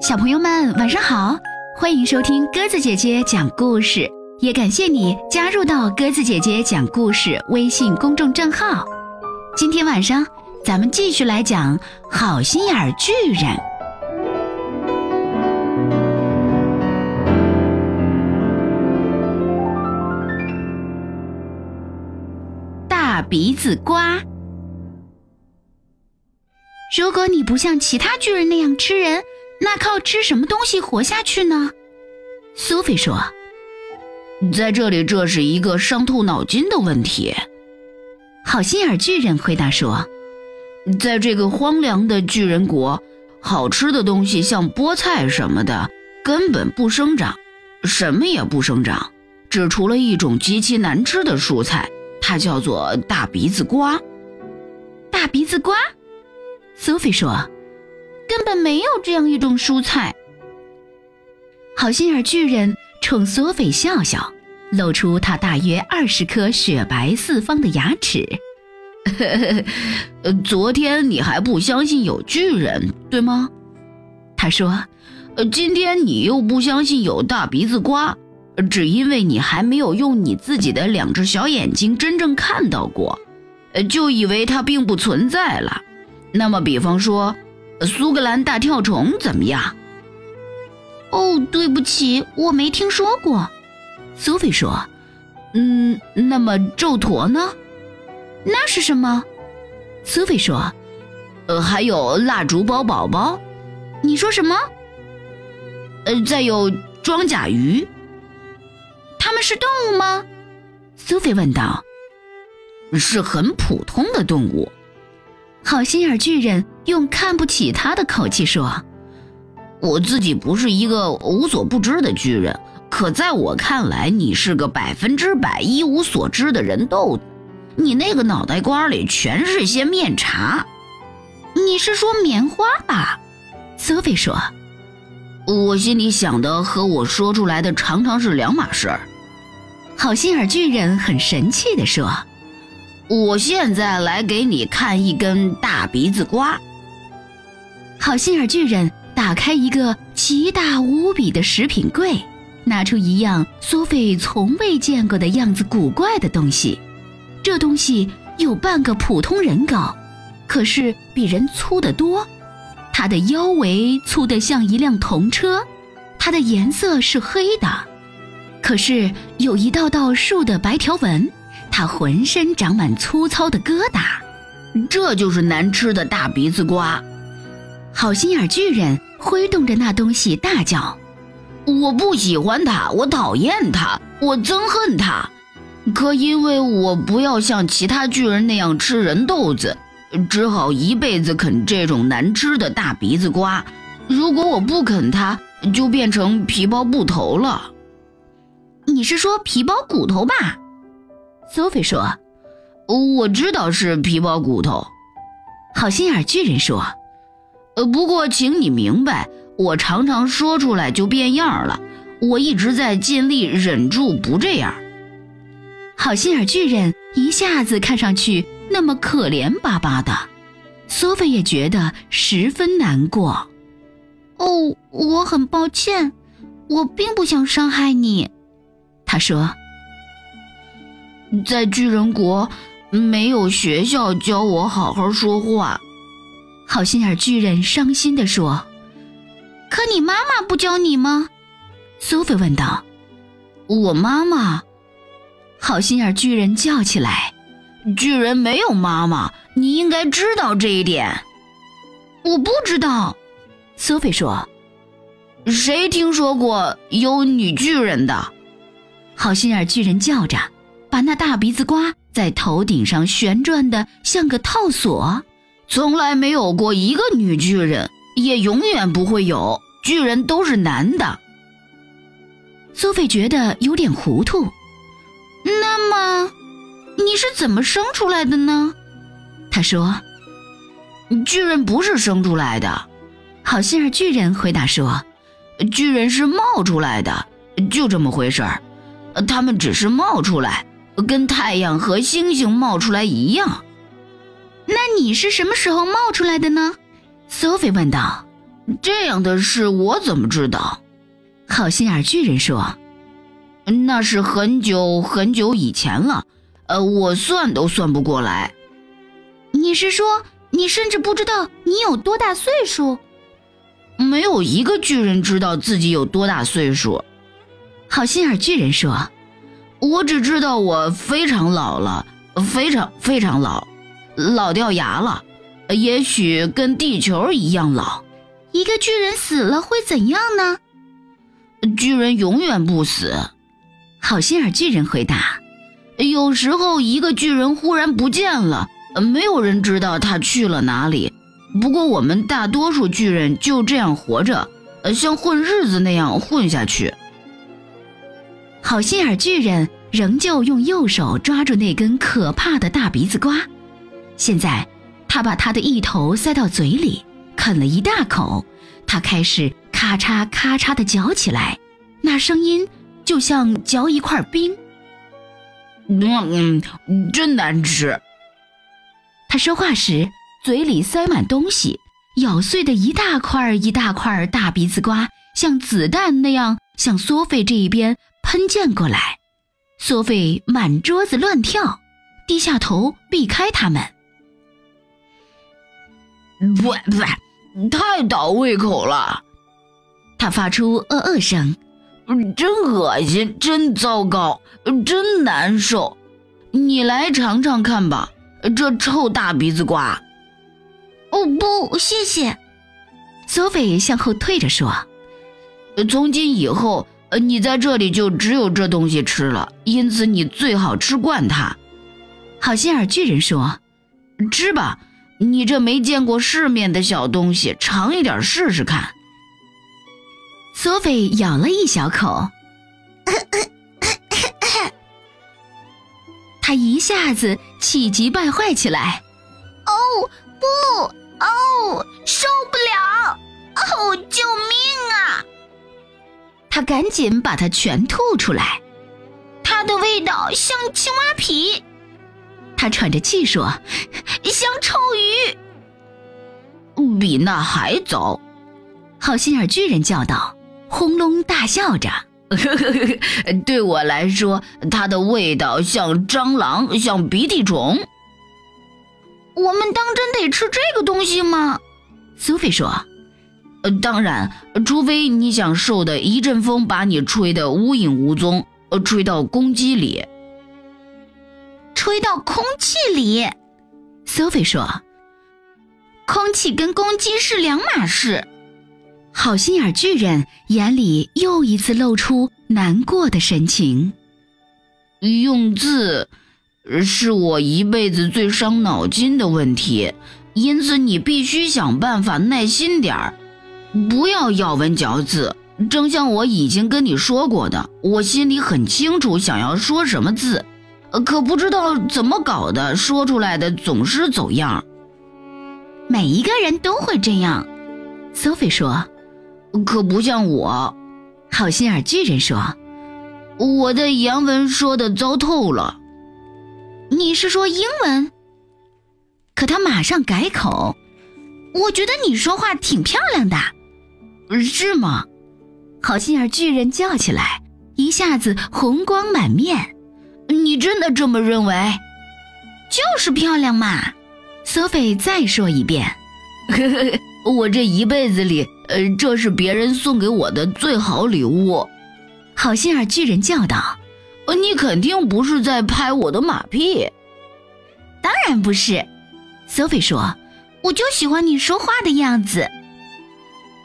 小朋友们晚上好，欢迎收听鸽子姐姐讲故事，也感谢你加入到鸽子姐姐讲故事微信公众账号。今天晚上咱们继续来讲好心眼儿巨人。大鼻子瓜。如果你不像其他巨人那样吃人，那靠吃什么东西活下去呢？苏菲说：“在这里，这是一个伤透脑筋的问题。”好心眼巨人回答说：“在这个荒凉的巨人国，好吃的东西像菠菜什么的根本不生长，什么也不生长，只除了一种极其难吃的蔬菜，它叫做大鼻子瓜。”大鼻子瓜。苏菲说：“根本没有这样一种蔬菜。”好心眼巨人冲苏菲笑笑，露出他大约二十颗雪白四方的牙齿。“昨天你还不相信有巨人，对吗？”他说，“今天你又不相信有大鼻子瓜，只因为你还没有用你自己的两只小眼睛真正看到过，就以为它并不存在了。”那么，比方说，苏格兰大跳虫怎么样？哦，对不起，我没听说过。苏菲说：“嗯，那么皱驼呢？那是什么？”苏菲说：“呃，还有蜡烛包宝宝。你说什么？呃，再有装甲鱼。它们是动物吗？”苏菲问道。“是很普通的动物。”好心眼巨人用看不起他的口气说：“我自己不是一个无所不知的巨人，可在我看来，你是个百分之百一无所知的人豆子。你那个脑袋瓜里全是些面茶。你是说棉花吧？”索菲说：“我心里想的和我说出来的常常是两码事儿。”好心眼巨人很神气地说。我现在来给你看一根大鼻子瓜。好心眼巨人打开一个奇大无比的食品柜，拿出一样苏菲从未见过的样子古怪的东西。这东西有半个普通人高，可是比人粗得多。它的腰围粗得像一辆童车，它的颜色是黑的，可是有一道道竖的白条纹。他浑身长满粗糙的疙瘩，这就是难吃的大鼻子瓜。好心眼巨人挥动着那东西大叫：“我不喜欢它，我讨厌它，我憎恨它。可因为我不要像其他巨人那样吃人豆子，只好一辈子啃这种难吃的大鼻子瓜。如果我不啃它，就变成皮包骨头了。你是说皮包骨头吧？”苏菲说：“我知道是皮包骨头。”好心眼巨人说：“呃，不过请你明白，我常常说出来就变样了。我一直在尽力忍住不这样。”好心眼巨人一下子看上去那么可怜巴巴的，苏菲也觉得十分难过。哦，我很抱歉，我并不想伤害你，他说。在巨人国，没有学校教我好好说话。好心眼巨人伤心地说：“可你妈妈不教你吗？”苏菲问道。“我妈妈。”好心眼巨人叫起来：“巨人没有妈妈，你应该知道这一点。”“我不知道。”苏菲说。“谁听说过有女巨人的？”好心眼巨人叫着。把那大鼻子瓜在头顶上旋转的像个套索，从来没有过一个女巨人，也永远不会有。巨人都是男的。苏菲觉得有点糊涂。那么，你是怎么生出来的呢？他说：“巨人不是生出来的。”好心儿巨人回答说：“巨人是冒出来的，就这么回事儿。他们只是冒出来。”跟太阳和星星冒出来一样，那你是什么时候冒出来的呢？苏菲问道。这样的事我怎么知道？好心眼巨人说：“那是很久很久以前了，呃，我算都算不过来。你是说你甚至不知道你有多大岁数？没有一个巨人知道自己有多大岁数。”好心眼巨人说：“我只知道我非常老了，非常非常老，老掉牙了，也许跟地球一样老。一个巨人死了会怎样呢？”巨人永远不死，好心眼巨人回答。有时候一个巨人忽然不见了，没有人知道他去了哪里。不过我们大多数巨人就这样活着，像混日子那样混下去。好心眼巨人仍旧用右手抓住那根可怕的大鼻子瓜，现在他把他的一头塞到嘴里，啃了一大口。他开始。咔嚓咔嚓的嚼起来，那声音就像嚼一块冰。嗯嗯，真难吃。他说话时嘴里塞满东西，咬碎的一大块一大块大鼻子瓜，像子弹那样向索菲这一边喷溅过来。索菲满桌子乱跳，低下头避开他们。不不，太倒胃口了。他发出呃呃声，真恶心，真糟糕，真难受。你来尝尝看吧，这臭大鼻子瓜。哦不，谢谢。索菲向后退着说：“从今以后，呃你在这里就只有这东西吃了，因此你最好吃惯它。”好心眼巨人说：“吃吧，你这没见过世面的小东西，尝一点试试看。”索菲咬了一小口，他一下子气急败坏起来。哦不，哦，受不了！哦，救命！他赶紧把它全吐出来。它的味道像青蛙皮。他喘着气说：“像臭鱼。”比那还糟！好心眼巨人叫道。轰隆大笑着，对我来说，它的味道像蟑螂，像鼻涕虫。我们当真得吃这个东西吗？苏菲说：“呃，当然，除非你想受的一阵风把你吹得无影无踪，呃，吹到公鸡里。吹到空气里。”苏菲说：“空气跟公鸡是两码事。”好心眼巨人眼里又一次露出难过的神情。用字是我一辈子最伤脑筋的问题，因此你必须想办法耐心点儿，不要咬文嚼字。正像我已经跟你说过的，我心里很清楚想要说什么字，可不知道怎么搞的，说出来的总是走样。每一个人都会这样，Sophie 说。可不像我，好心眼巨人说：“我的洋文说的糟透了。”你是说英文？可他马上改口：“我觉得你说话挺漂亮的，是吗？”好心眼巨人叫起来，一下子红光满面。“你真的这么认为？”“就是漂亮嘛。”索菲再说一遍。“我这一辈子里……”呃，这是别人送给我的最好礼物，好心眼巨人叫道：“呃，你肯定不是在拍我的马屁。”“当然不是。”Sophie 说，“我就喜欢你说话的样子。”“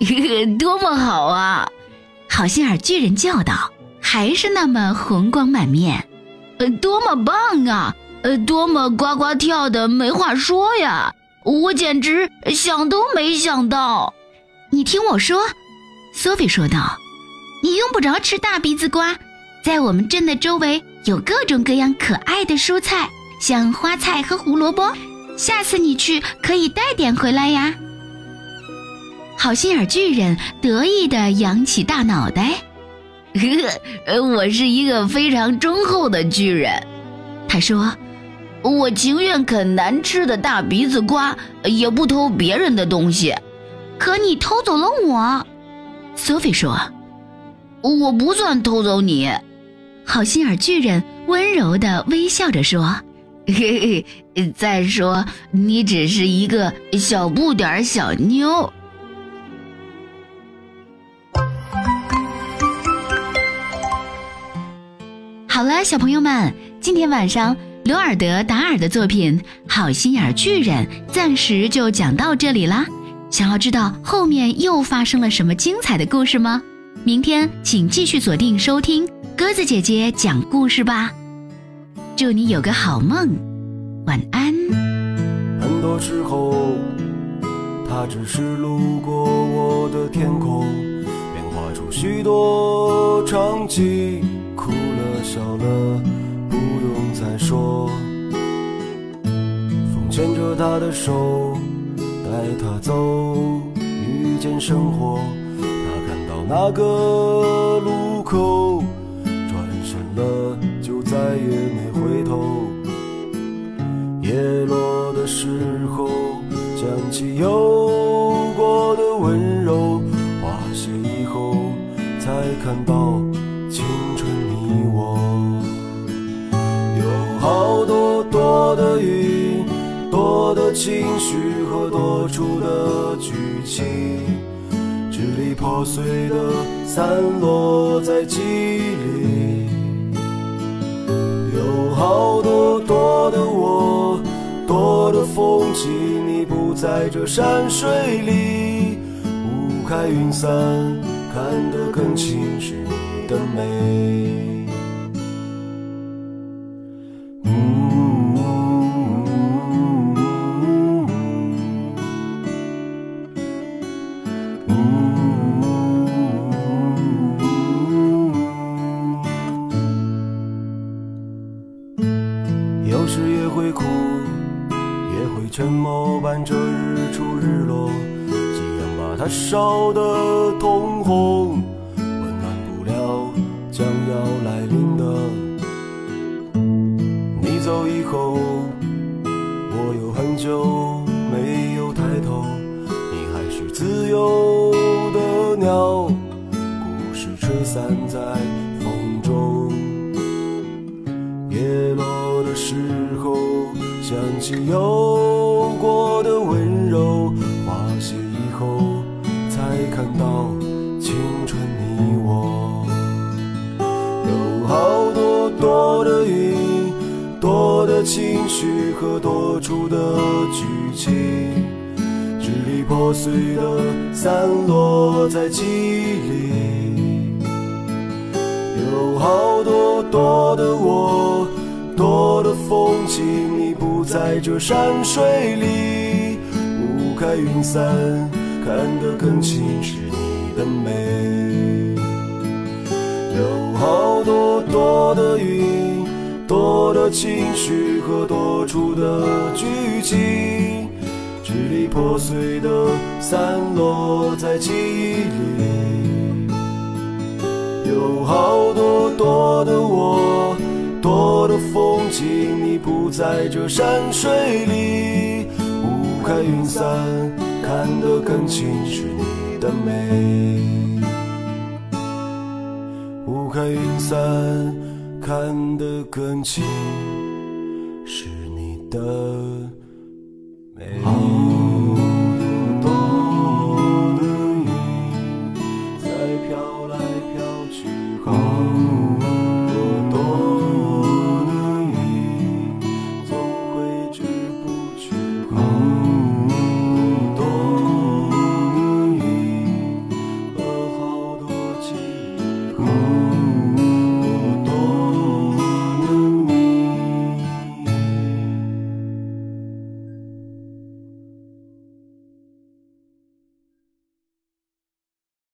多么好啊！”好心眼巨人叫道，还是那么红光满面。“呃，多么棒啊！呃，多么呱呱跳的没话说呀！我简直想都没想到。”你听我说索菲说道：“你用不着吃大鼻子瓜，在我们镇的周围有各种各样可爱的蔬菜，像花菜和胡萝卜。下次你去可以带点回来呀。”好心眼巨人得意地扬起大脑袋：“ 呵呵，我是一个非常忠厚的巨人。”他说：“我情愿啃难吃的大鼻子瓜，也不偷别人的东西。”可你偷走了我。索菲说：“我不算偷走你。”好心眼巨人温柔地微笑着说：“嘿嘿，再说你只是一个小不点儿小妞。”好了，小朋友们，今天晚上刘尔德·达尔的作品《好心眼巨人》暂时就讲到这里啦。想要知道后面又发生了什么精彩的故事吗？明天请继续锁定收听鸽子姐姐讲故事吧。祝你有个好梦，晚安。很多时候，他只是路过我的天空，变化出许多场景。哭了笑了，不用再说。风牵着他的手，带他走，遇见生活。他看到那个路口，转身了，就再也没回头。叶落的时候，想起有过的温柔，花谢以后，才看到。多的云，多的情绪和多出的剧情，支离破碎的散落在记忆里。有好多多的我，多的风景，你不在这山水里。雾开云散，看得更清晰的通红，温暖不了将要来临的。你走以后，我有很久没有抬头，你还是自由的鸟，故事吹散在风中。叶落的时候，想起有。情绪和多出的剧情，支离破碎的散落在记忆里。有好多多的我，多的风景。你不在这山水里，雾开云散，看得更清是你的美。有好多多的云，多的情绪和多出的剧情，支离破碎的散落在记忆里。有好多多的我。多的风景，你不在这山水里。雾开云散，看得更清是你的美。雾开云散，看得更清是你的。